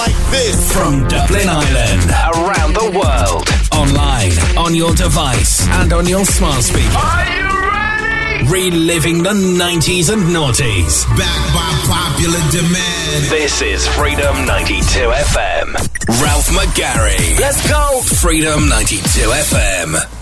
like this. From Dublin Ireland, around the world, online, on your device, and on your smart speaker. Are you ready? Reliving the 90s and noughties. Backed by popular demand. This is Freedom 92 FM. Ralph McGarry. Let's go. Freedom 92 FM.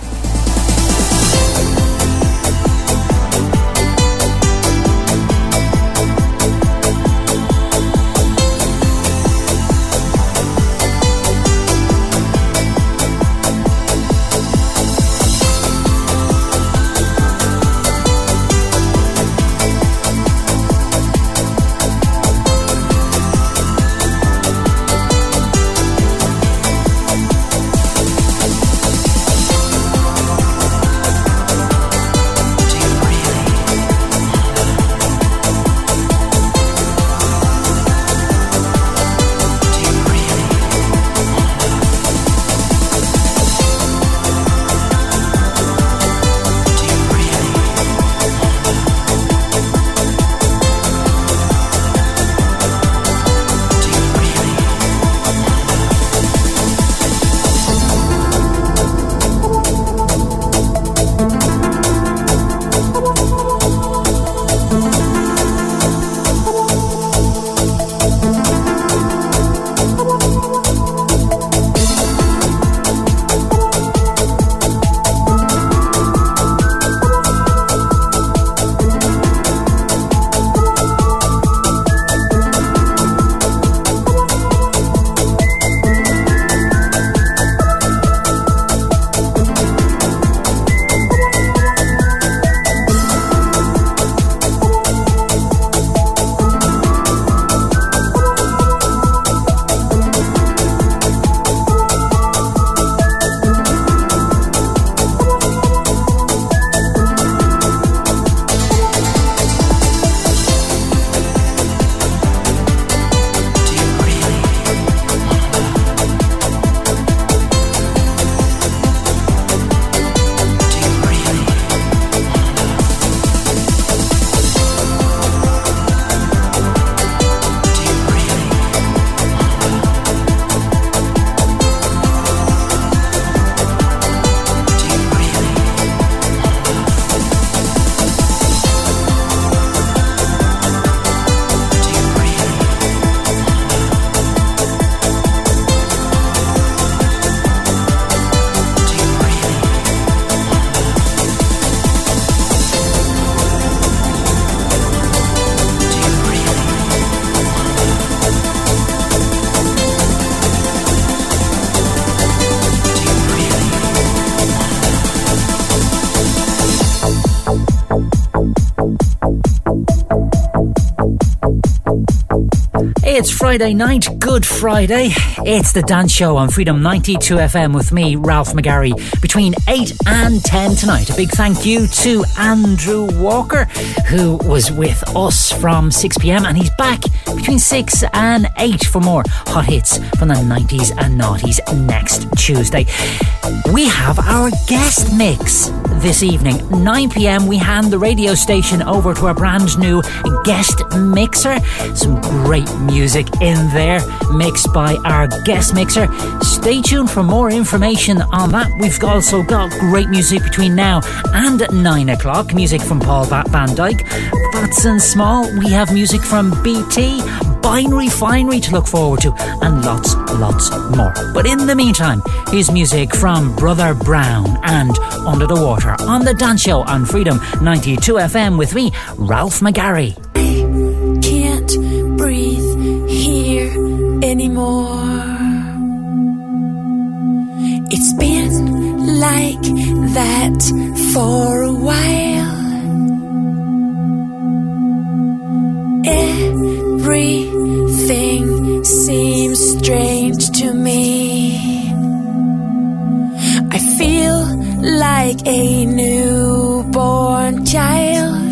It's Friday night, Good Friday. It's the dance show on Freedom 92 FM with me, Ralph McGarry, between 8 and 10 tonight. A big thank you to Andrew Walker, who was with us from 6 pm, and he's back between 6 and 8 for more hot hits from the 90s and noughties next Tuesday. We have our guest mix this evening. 9 pm, we hand the radio station over to our brand new guest mixer. Some great music in there, mixed by our guest mixer. Stay tuned for more information on that. We've also got great music between now and 9 o'clock. Music from Paul Van Dyk, Phats and Small. We have music from BT, Binary Finery to look forward to, and lots, lots more. But in the meantime, here's music from Brother Brown and Under the Water on the Dance Show on Freedom 92 FM with me, Ralph McGarry. Can't breathe here anymore. It's been like that for a while. Everything seems strange to me. I feel like a newborn child.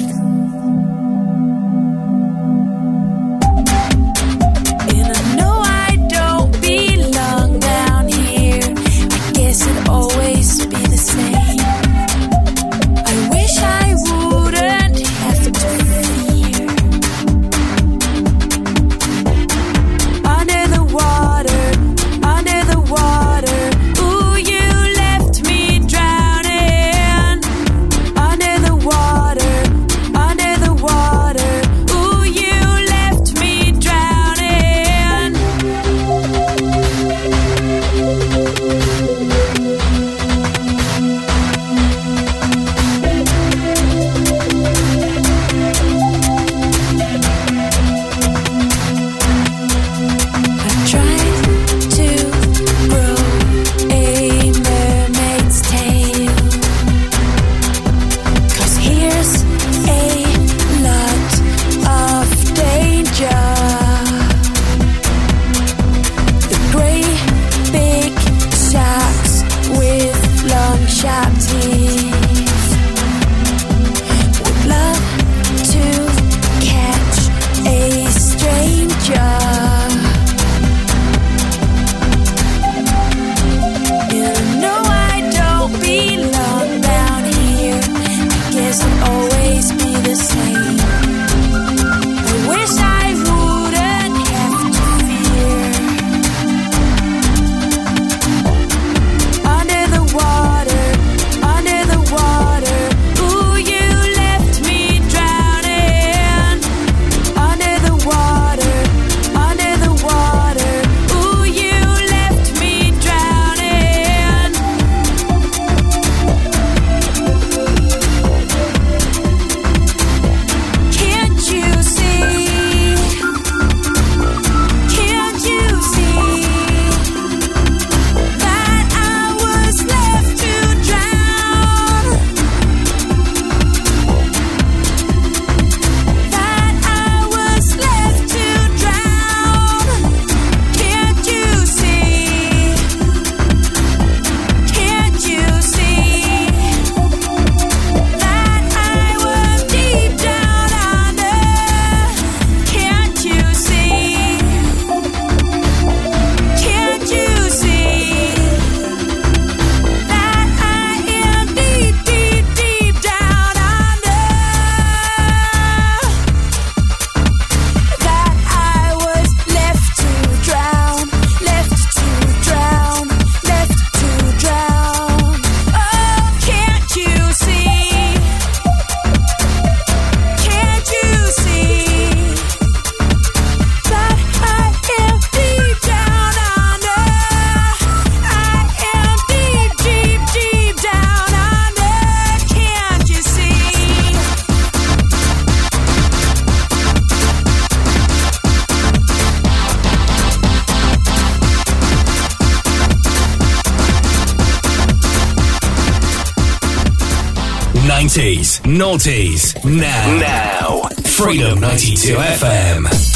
90s, noughties, now. Now. Freedom 92 FM.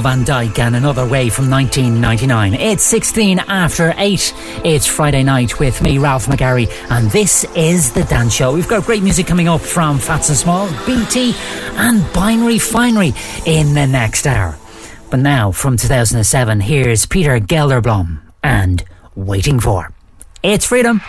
Van Dyk and another way from 1999. It's 16 after 8. It's Friday night with me, Ralph McGarry, and this is The Dance Show. We've got great music coming up from Phats and Small, BT, and Binary Finery in the next hour. But now, from 2007, here's Peter Gelderblom and Waiting For. It's Freedom.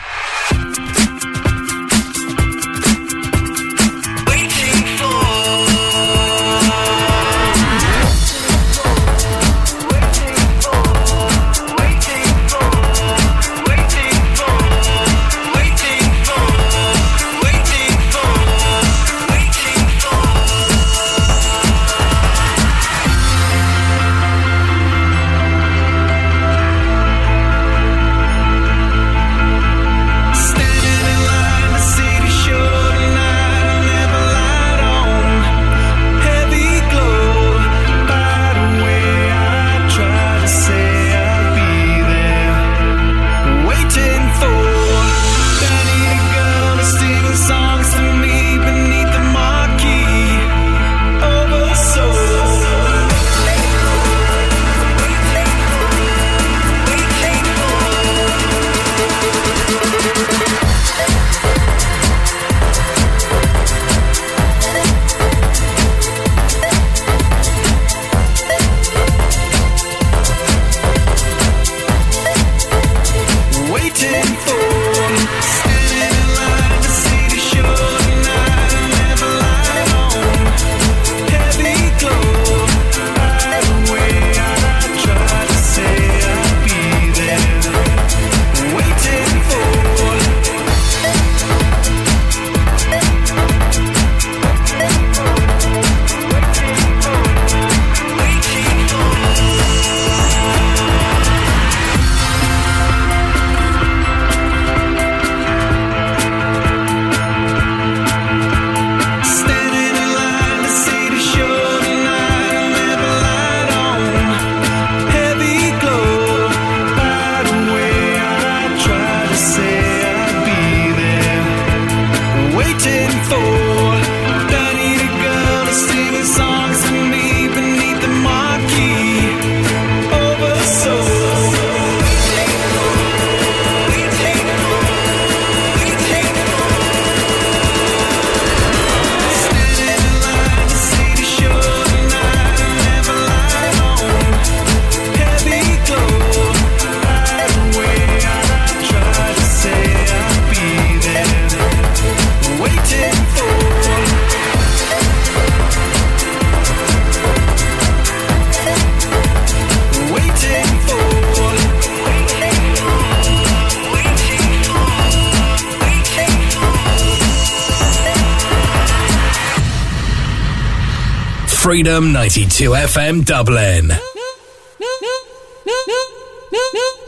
Freedom 92 FM Dublin.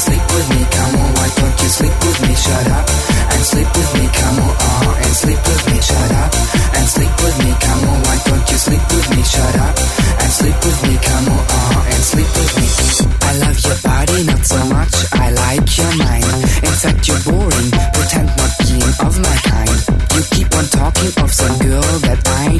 sleep with me, come on, why don't you sleep with me? Shut up and sleep with me, come on, uh-huh, and sleep with me. Shut up and sleep with me, come on, why don't you sleep with me? Shut up and sleep with me, come on, uh-huh, and sleep with me. I love your body, not so much, I like your mind. In you're boring, pretend not being of my kind. You keep on talking of some girl that I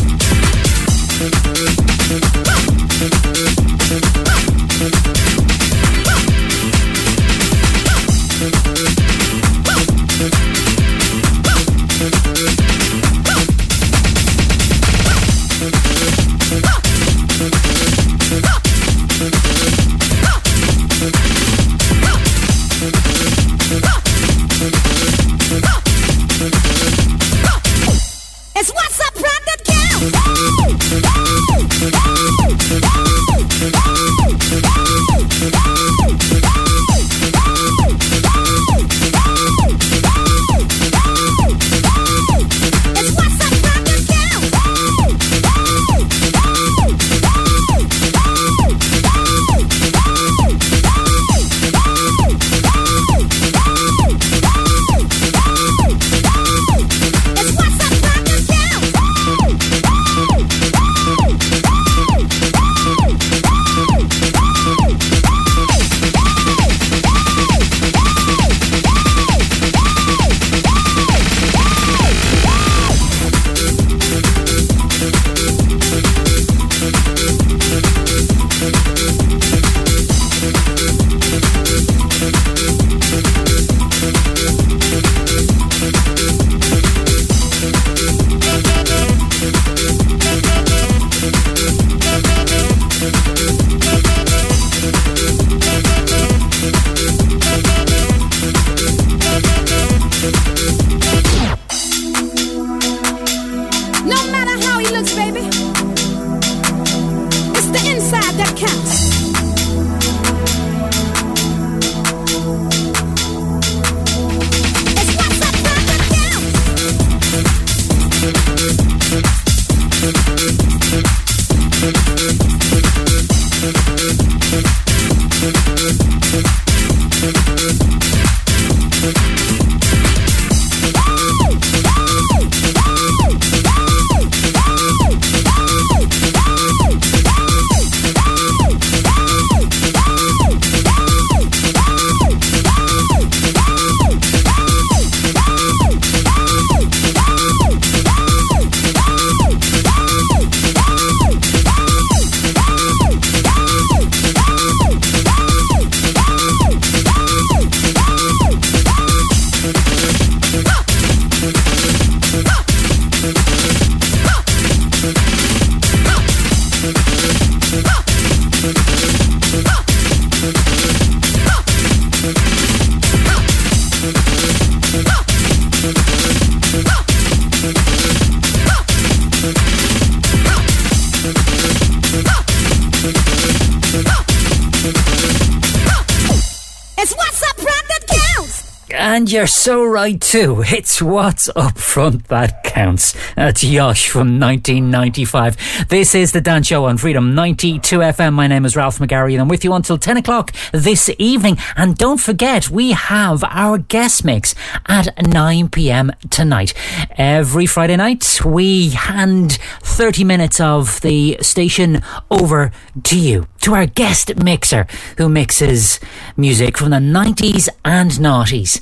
You're so right too. It's what's up front that counts. That's Yosh from 1995. This is the Dance Show on Freedom 92 FM. My name is Ralph McGarry and I'm with you until 10 o'clock this evening. And don't forget, we have our guest mix at 9 p.m. tonight. Every Friday night, we hand 30 minutes of the station over to you, to our guest mixer who mixes music from the 90s and noughties.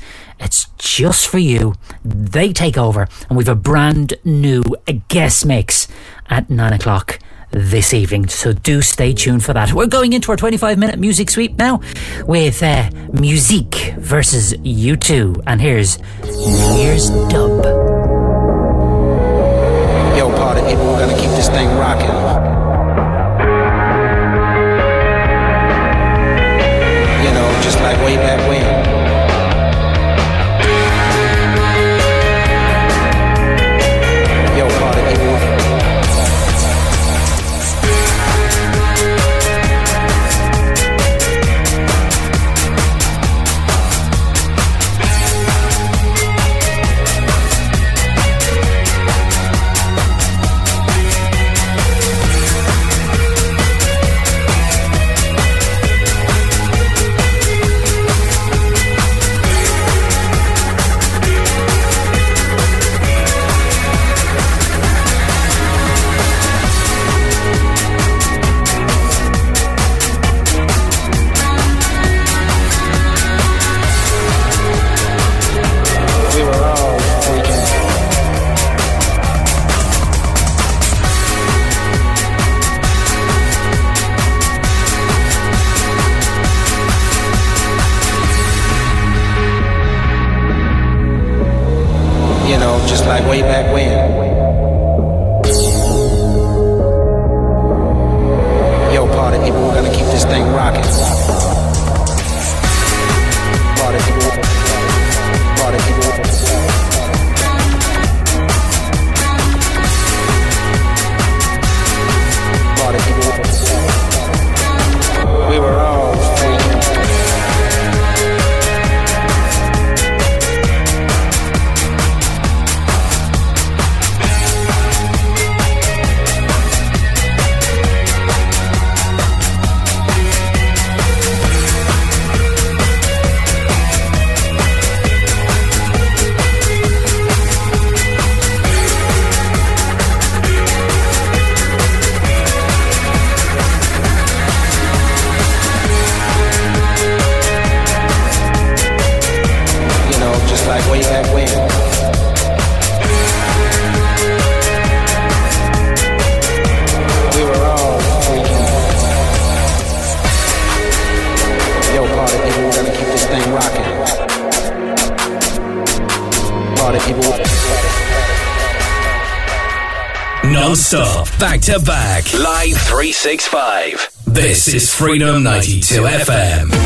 Just for you. They take over, and we've a brand new guest mix at nine o'clock this evening. So do stay tuned for that. We're going into our 25 minute music sweep now with uh, Musique versus U2. And here's New Year's Dub. Yo, people, we're gonna keep this thing rocking. Freedom 92 FM.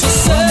so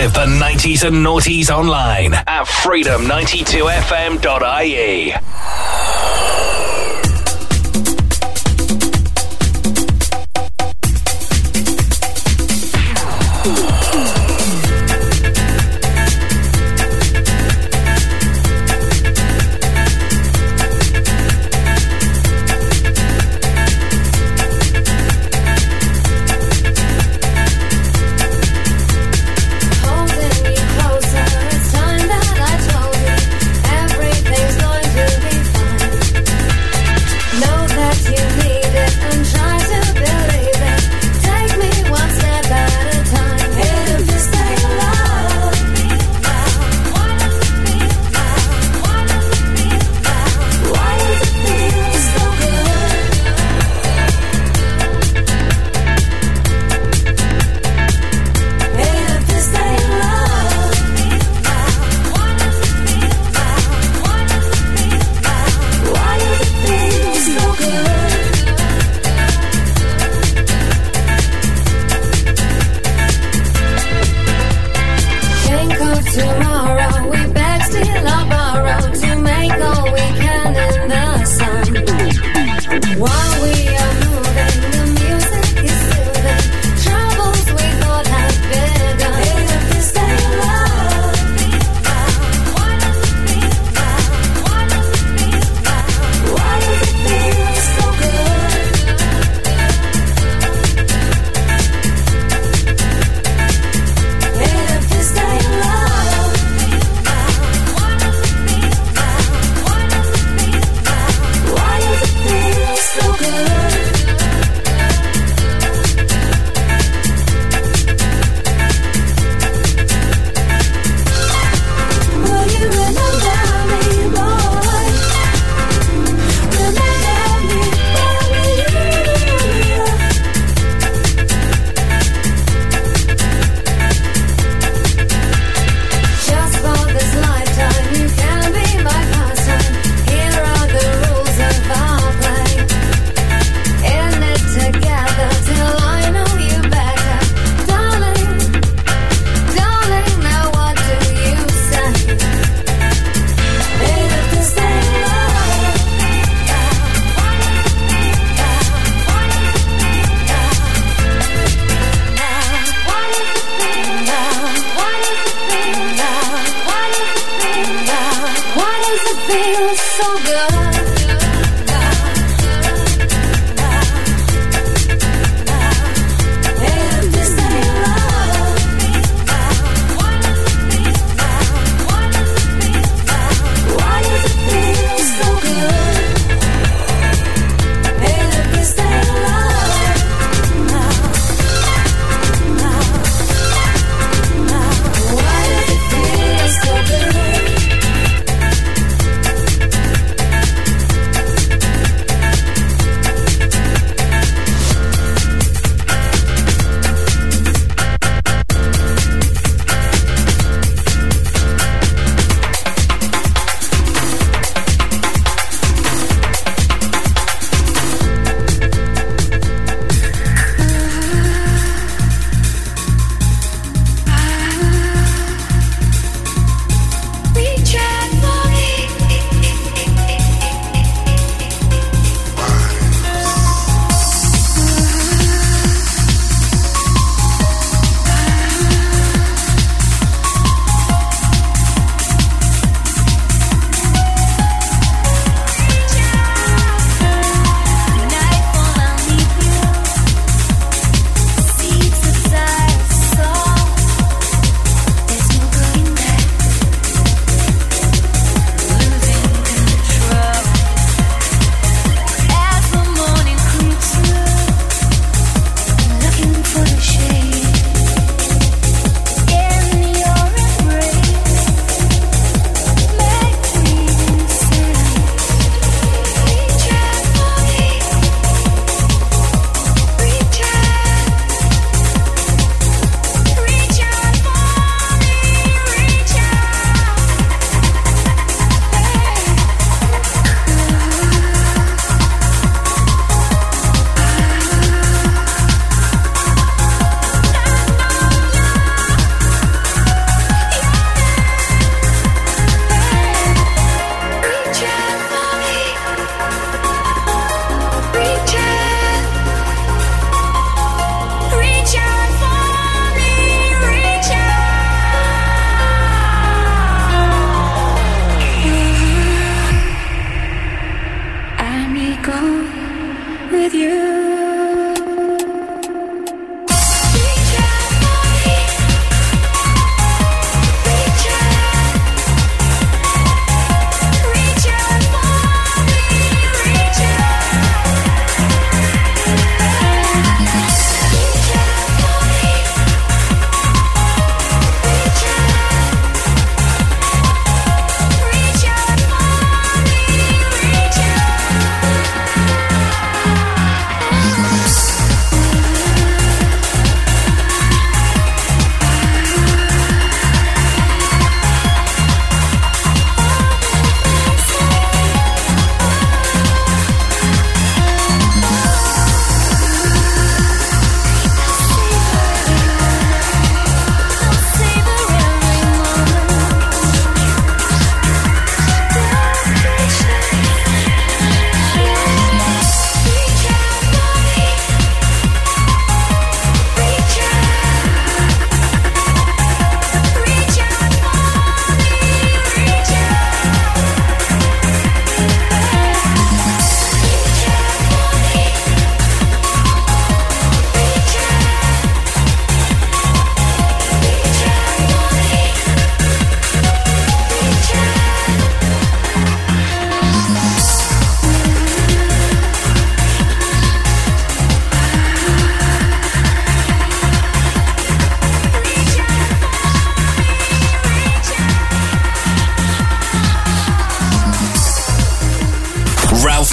Relive the 90s and noughties online at freedom92fm.ie.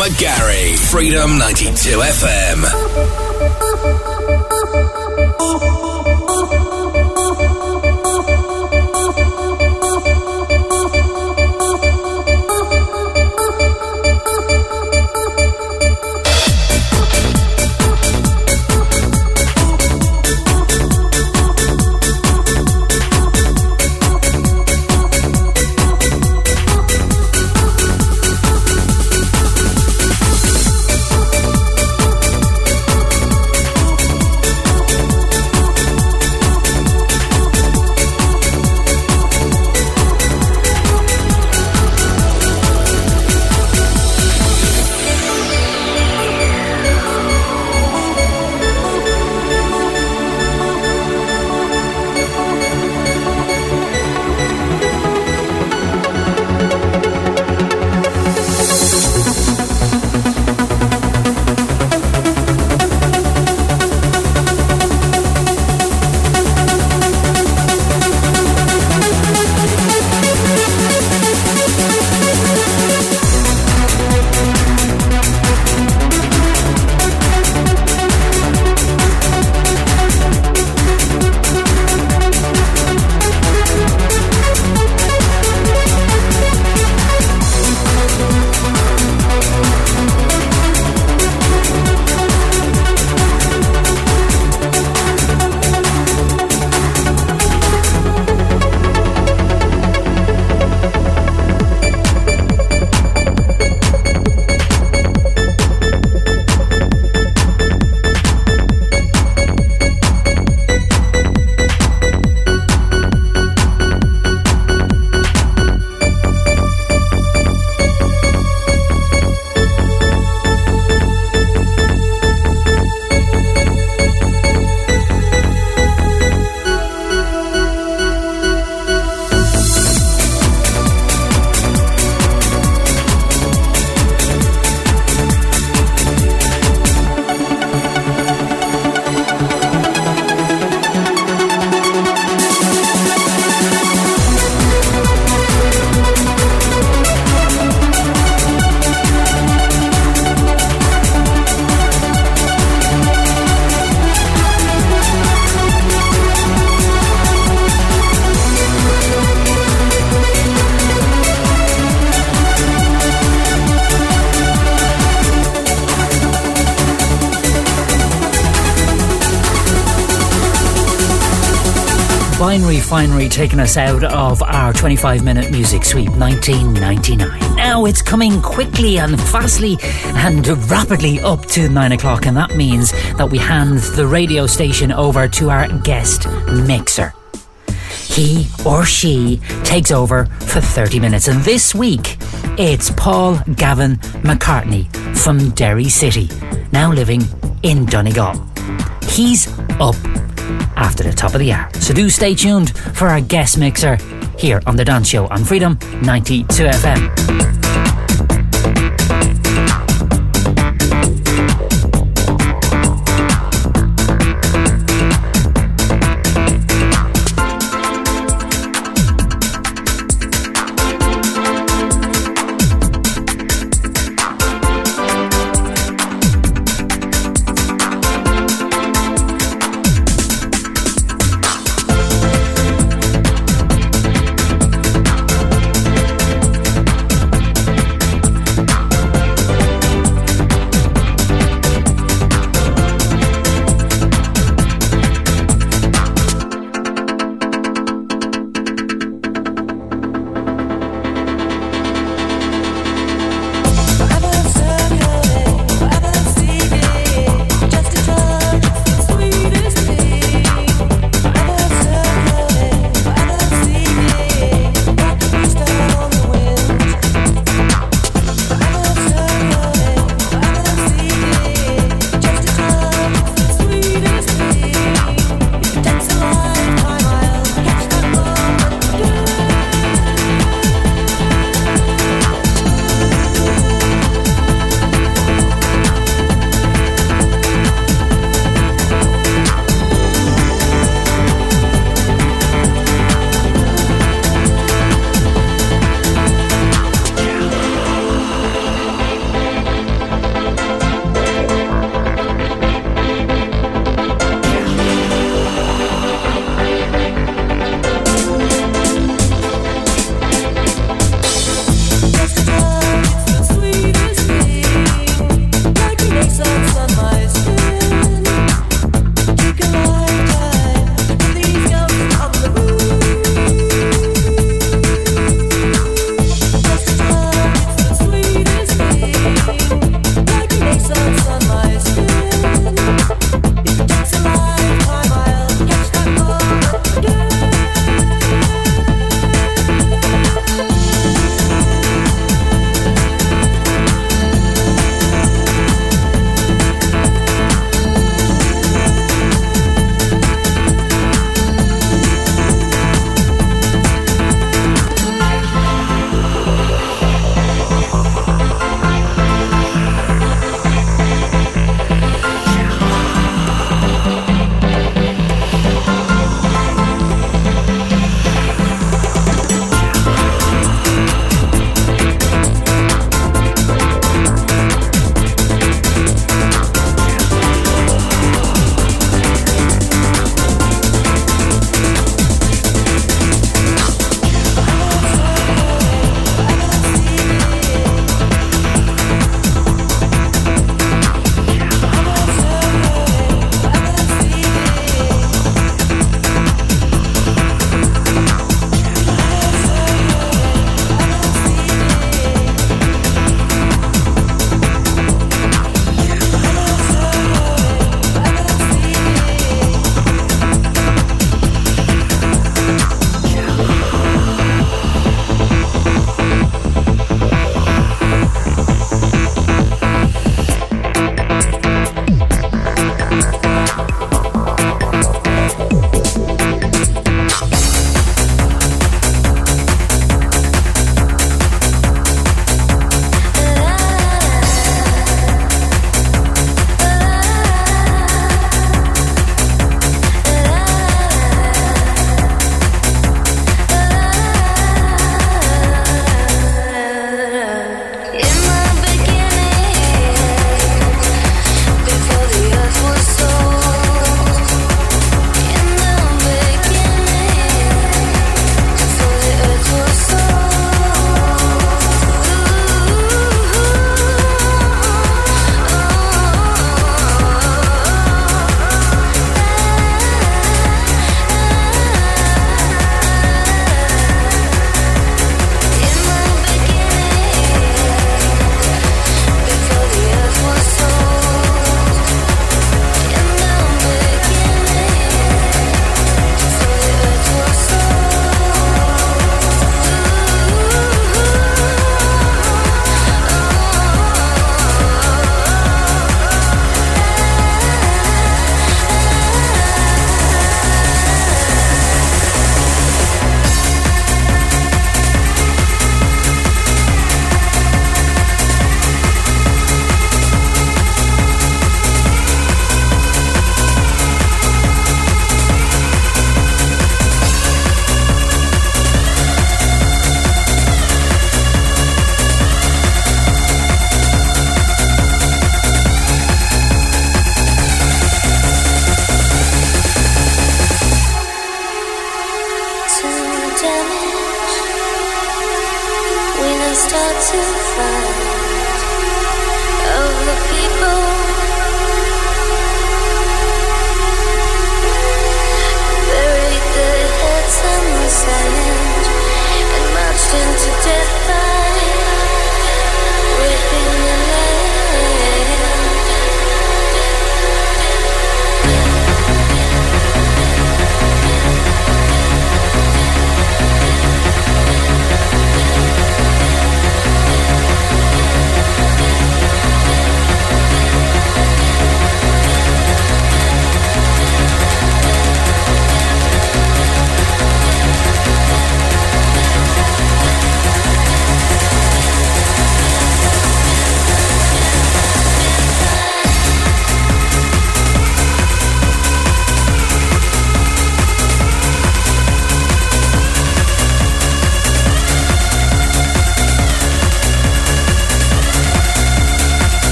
McGarry, Freedom 92 FM. Taking us out of our 25 minute music sweep 1999. Now it's coming quickly and fastly and rapidly up to 9 o'clock, and that means that we hand the radio station over to our guest mixer. He or she takes over for 30 minutes, and this week it's Paul Gavin McCartney from Derry City, now living in Donegal. He's up after the top of the hour. So do stay tuned for our guest mixer here on The Dance Show on Freedom 92 FM.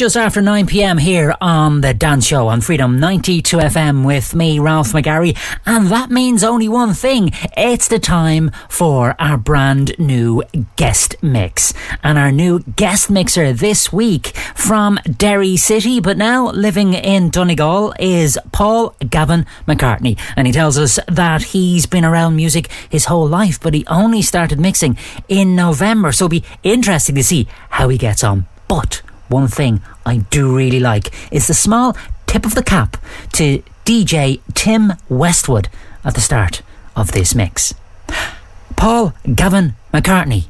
Just after 9 pm here on the dance show on Freedom 92 FM with me, Ralph McGarry. And that means only one thing. It's the time for our brand new guest mix. And our new guest mixer this week from Derry City, but now living in Donegal is Paul Gavin McCartney. And he tells us that he's been around music his whole life, but he only started mixing in November. So it'll be interesting to see how he gets on. But one thing I do really like is the small tip of the cap to DJ Tim Westwood at the start of this mix. Paul Gavin McCartney,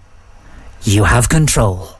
you have control.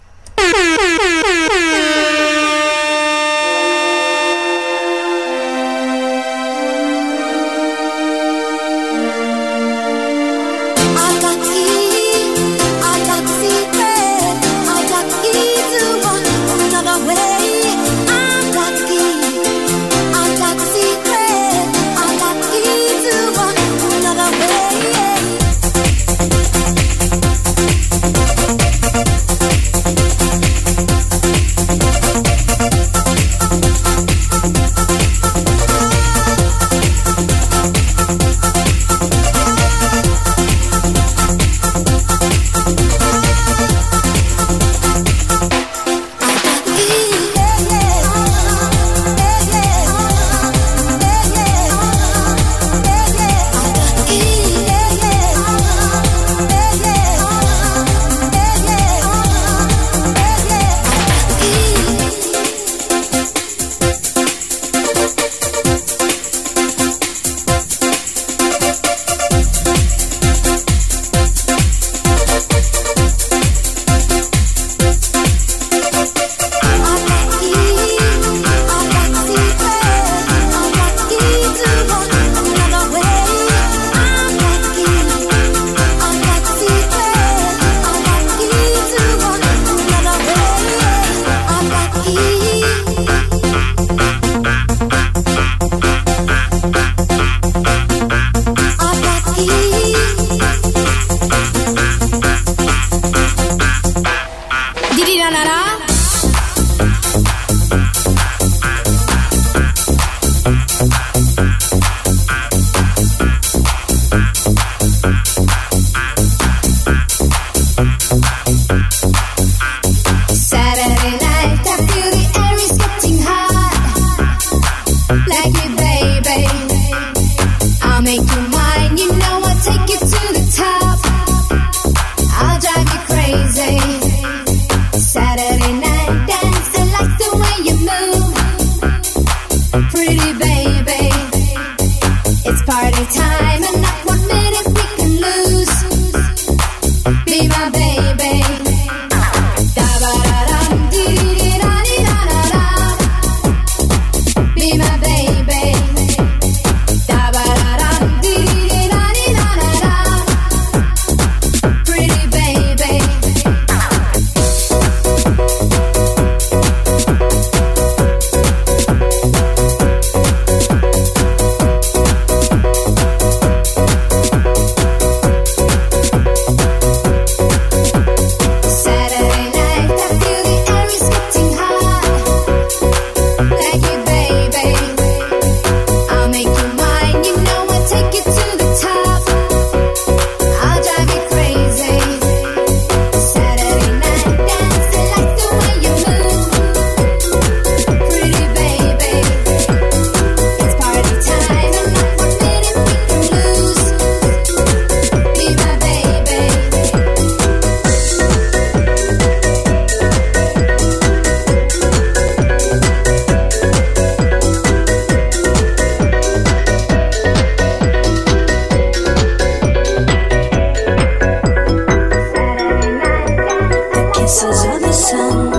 Kisses of the sun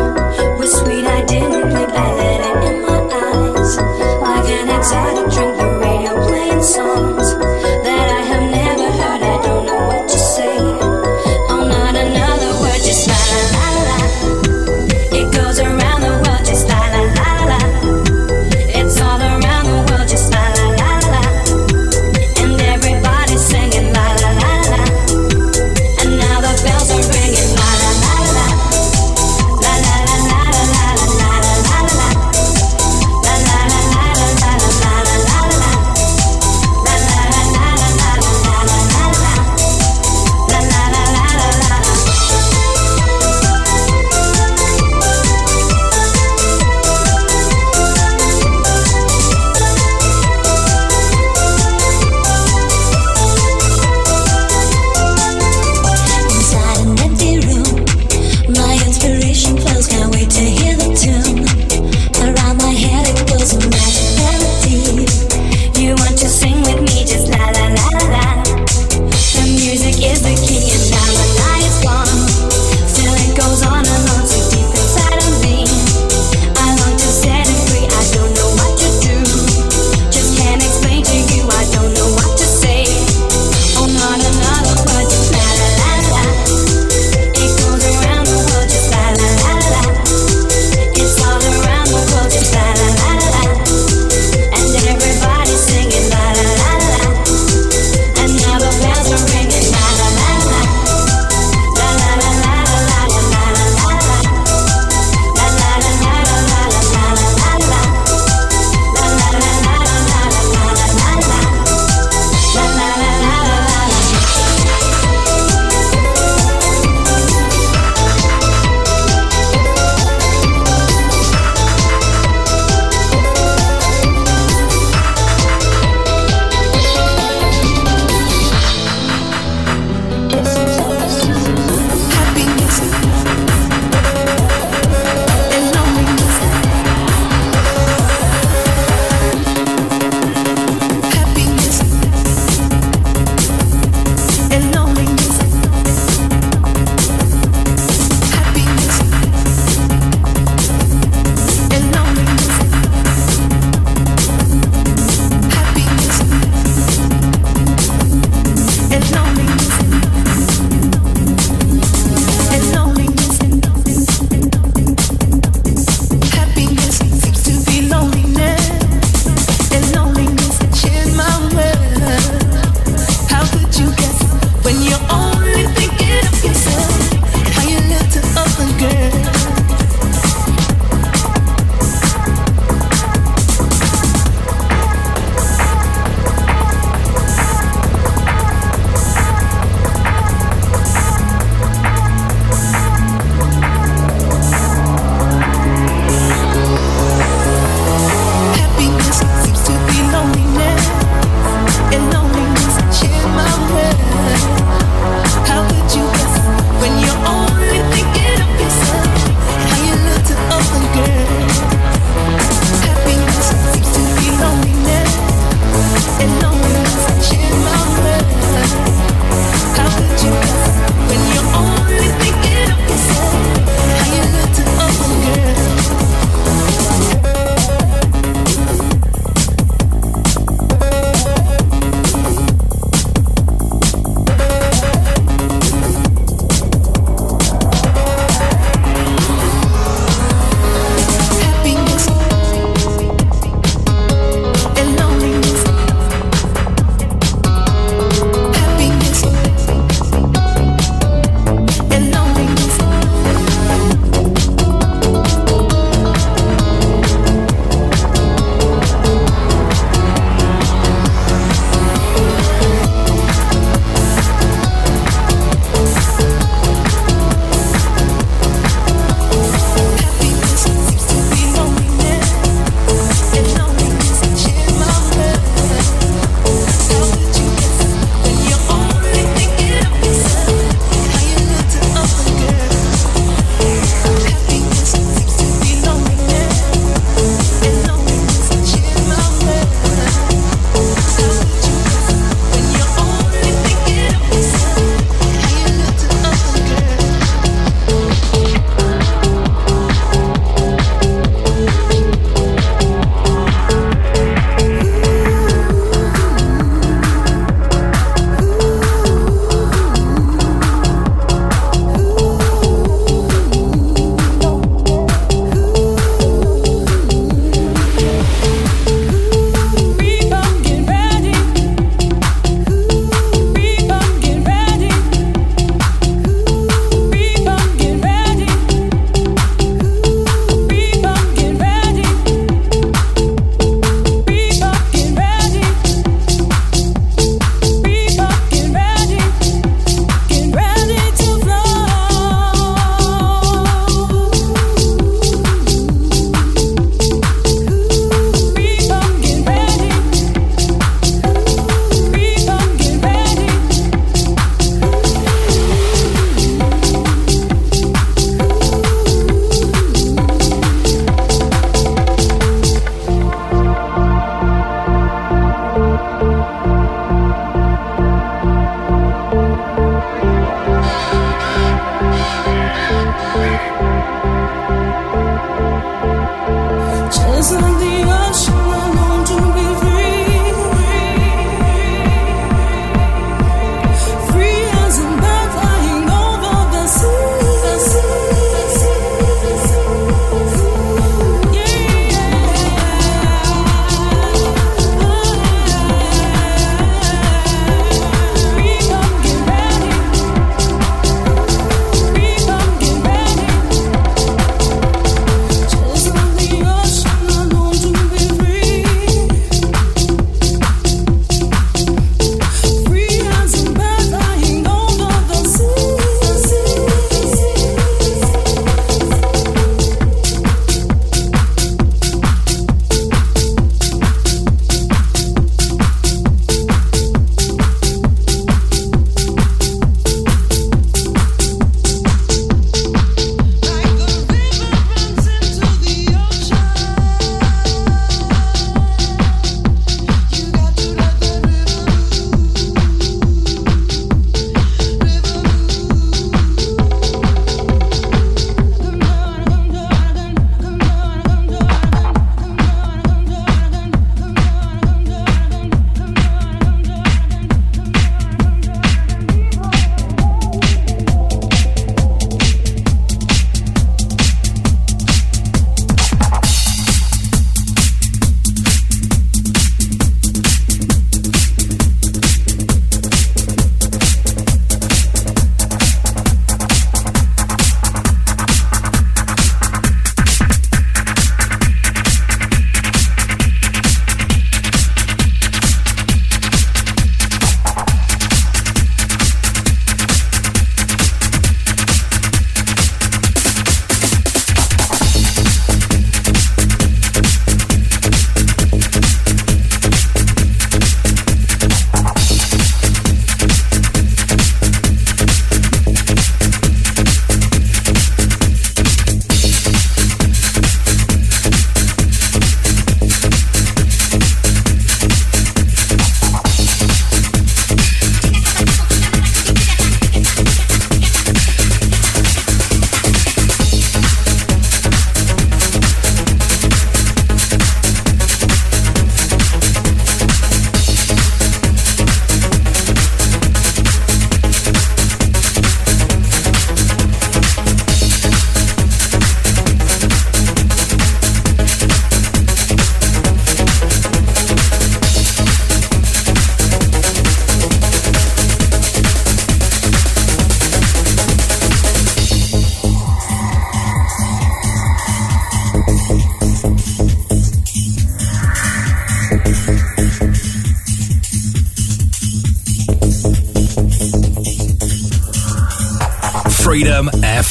were sweet.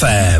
Freedom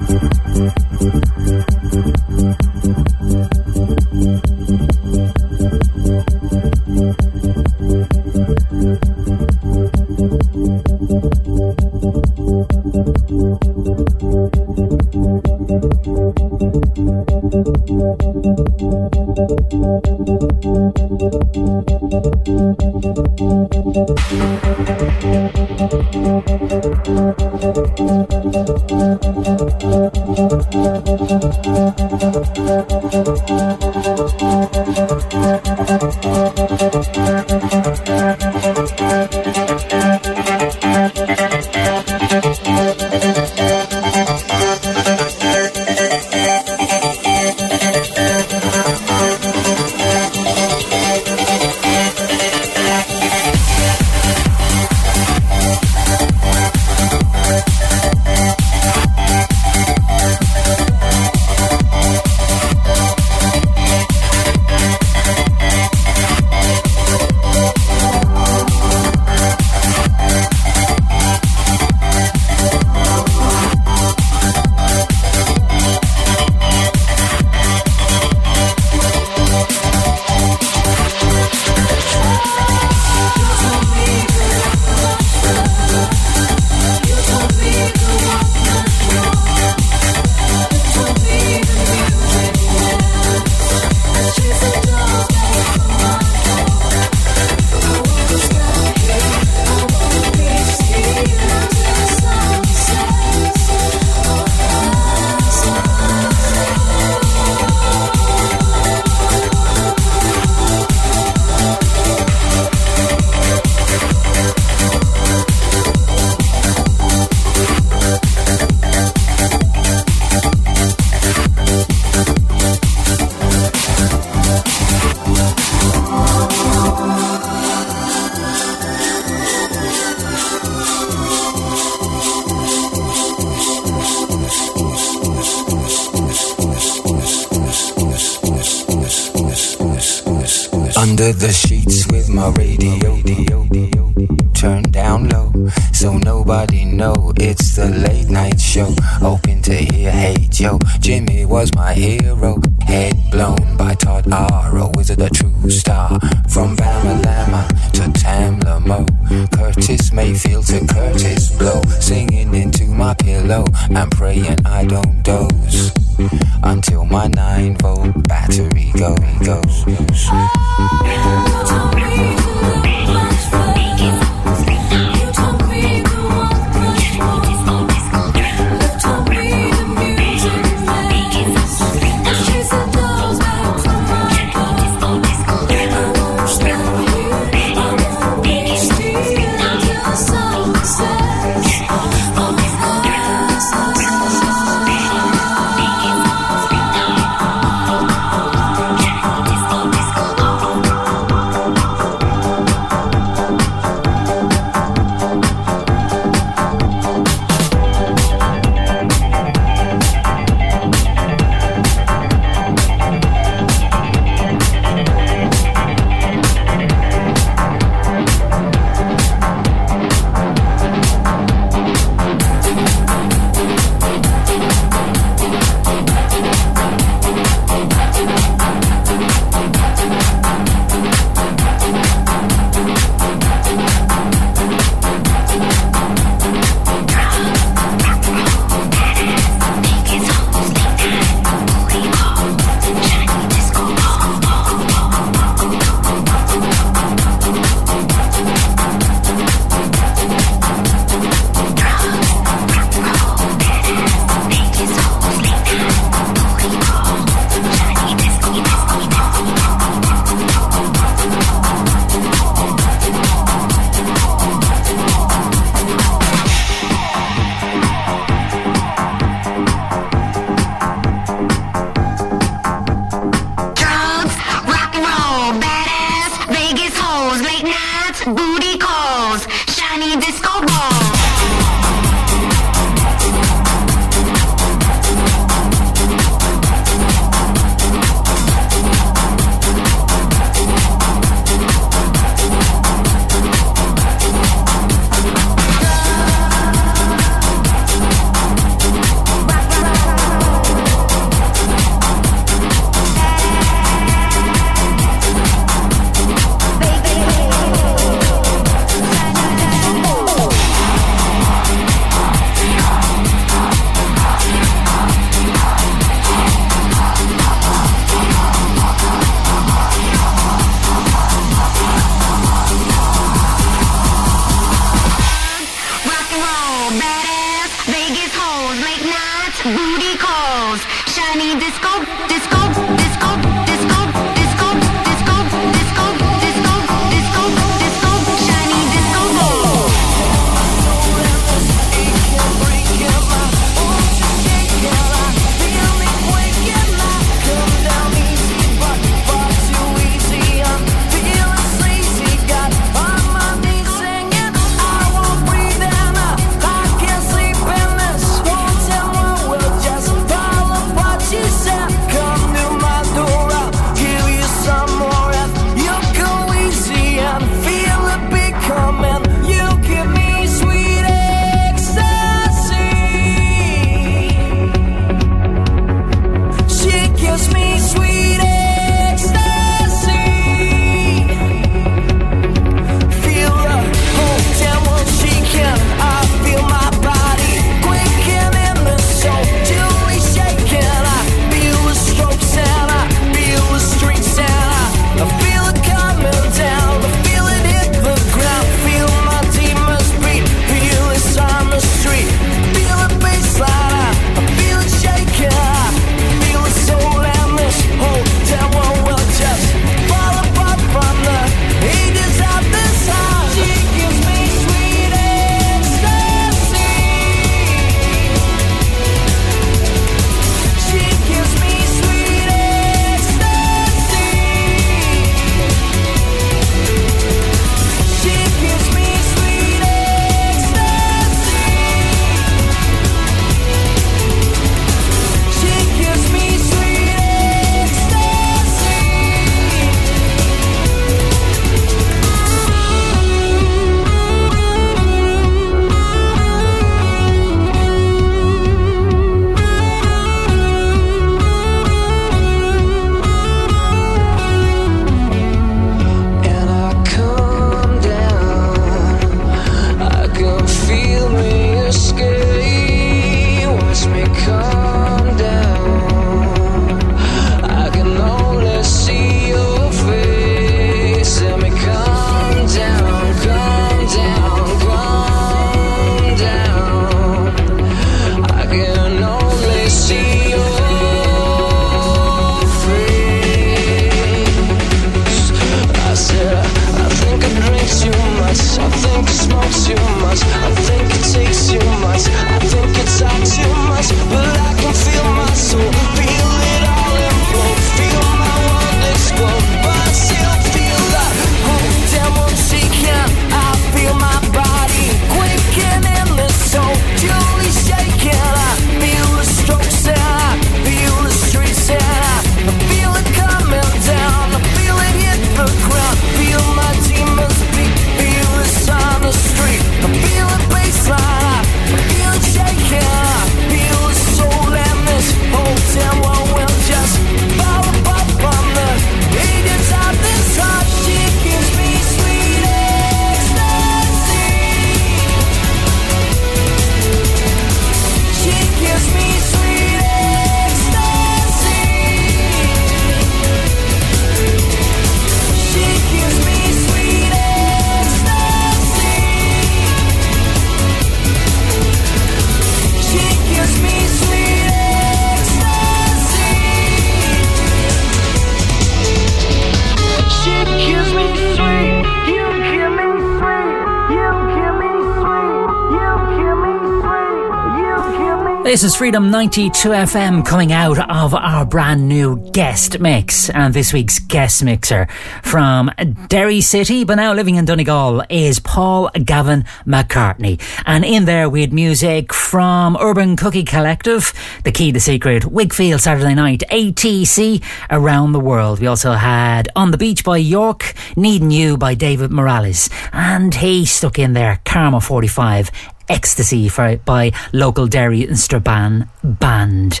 This is Freedom 92 FM coming out of our brand new guest mix. And this week's guest mixer from Derry City, but now living in Donegal, is Paul Gavin McCartney. And in there we had music from Urban Cookie Collective, The Key the Secret, Whigfield Saturday Night, ATC, Around the World. We also had On the Beach by York, Needing You by David Morales. And he stuck in there Karma 45, Ecstasy for, by local Derry and Strabane band.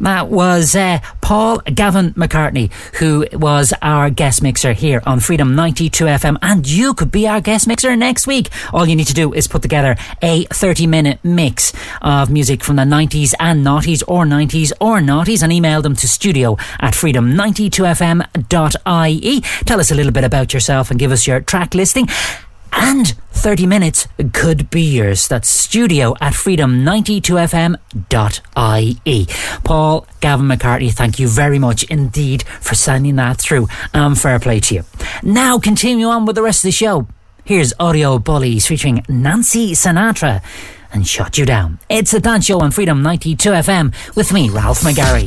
That was uh, Paul Gavin McCartney, who was our guest mixer here on Freedom 92 FM. And you could be our guest mixer next week. All you need to do is put together a 30 minute mix of music from the 90s and noughties or 90s or noughties and email them to studio at freedom92fm.ie. Tell us a little bit about yourself and give us your track listing. And 30 minutes could be yours. That's studio at freedom92fm.ie. Paul Gavin McCartney, thank you very much indeed for sending that through. And fair play to you. Now, continue on with the rest of the show. Here's Audio Bullies featuring Nancy Sinatra and Shot You Down. It's a dance show on Freedom 92 FM with me, Ralph McGarry.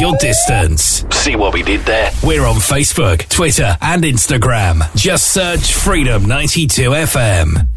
keep your distance. See what we did there? We're on Facebook, Twitter, and Instagram. Just search Freedom 92 FM.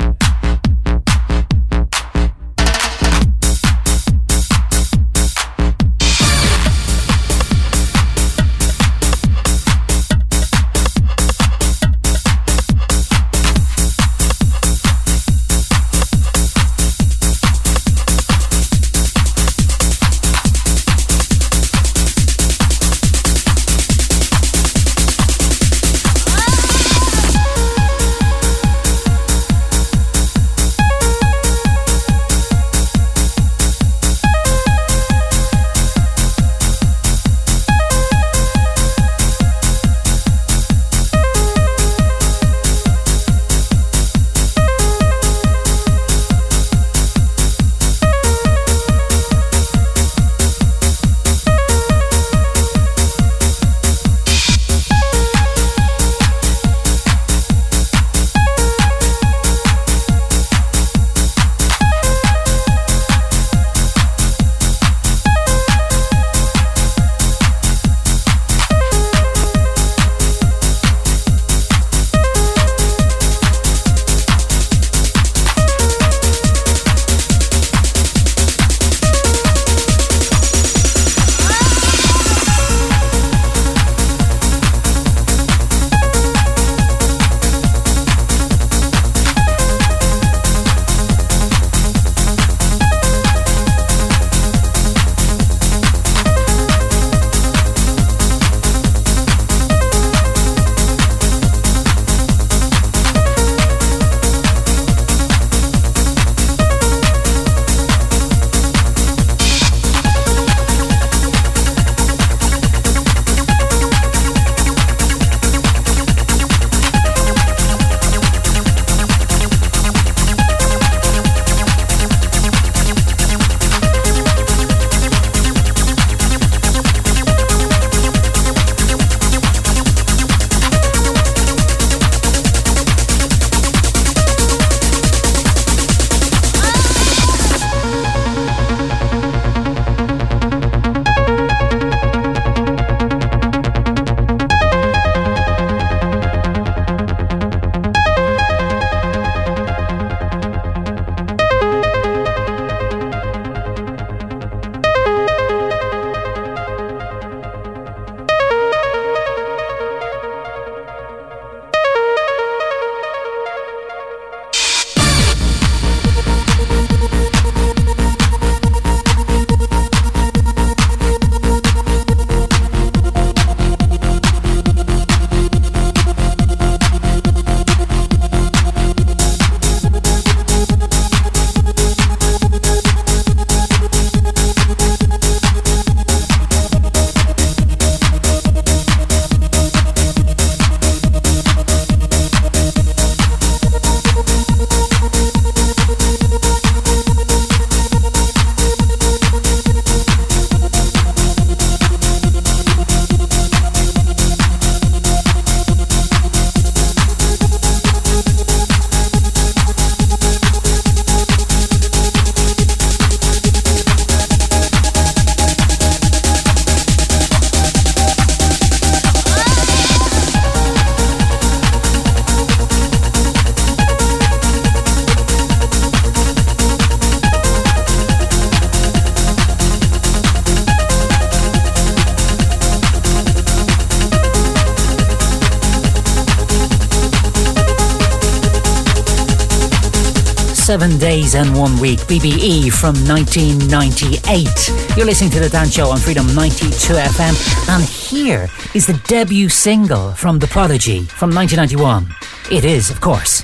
Days and One Week, BBE from 1998. You're listening to The Dance Show on Freedom 92 FM, and here is the debut single from The Prodigy from 1991. It is, of course,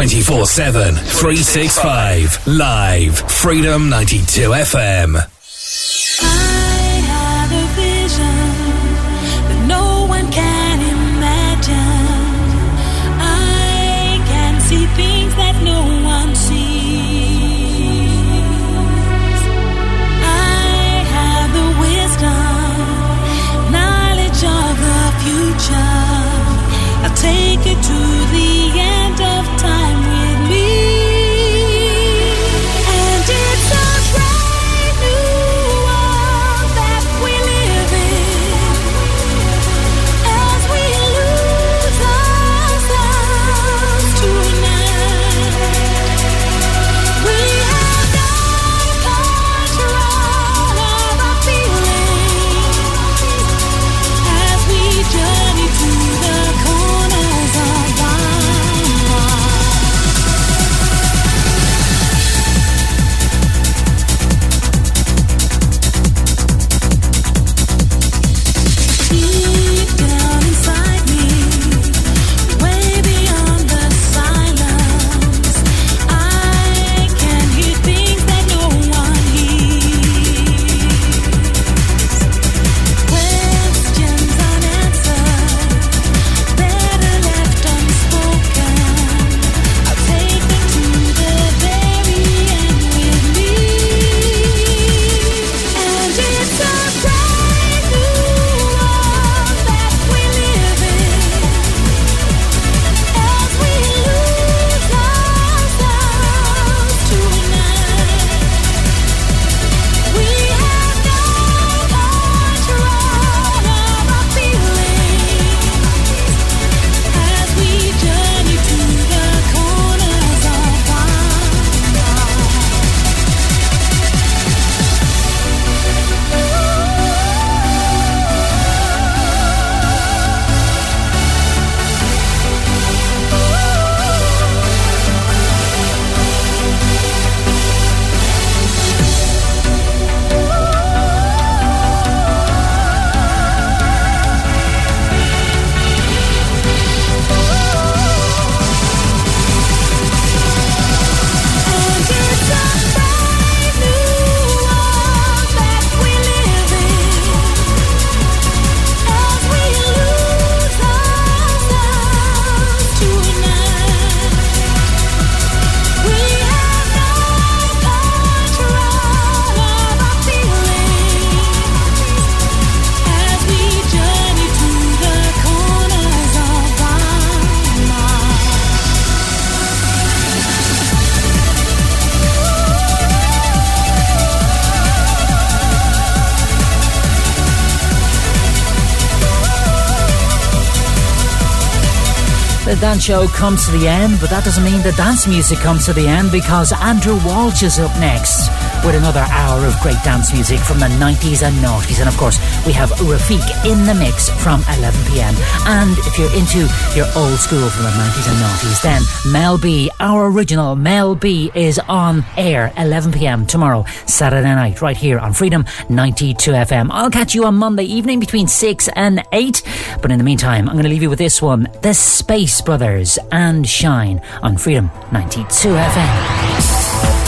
24 7, 365. Live. Freedom 92 FM. Dance show comes to the end, but that doesn't mean the dance music comes to the end because Andrew Walsh is up next with another hour of great dance music from the 90s and noughties. And of course, we have Rafiq in the mix from 11 pm. And if you're into your old school from the 90s and noughties, then Mel B, our original Mel B, is on air 11 pm tomorrow, Saturday night, right here on Freedom 92 FM. I'll catch you on Monday evening between 6 and 8. But in the meantime, I'm going to leave you with this one The Space Brothers and Shine on Freedom 92 FM.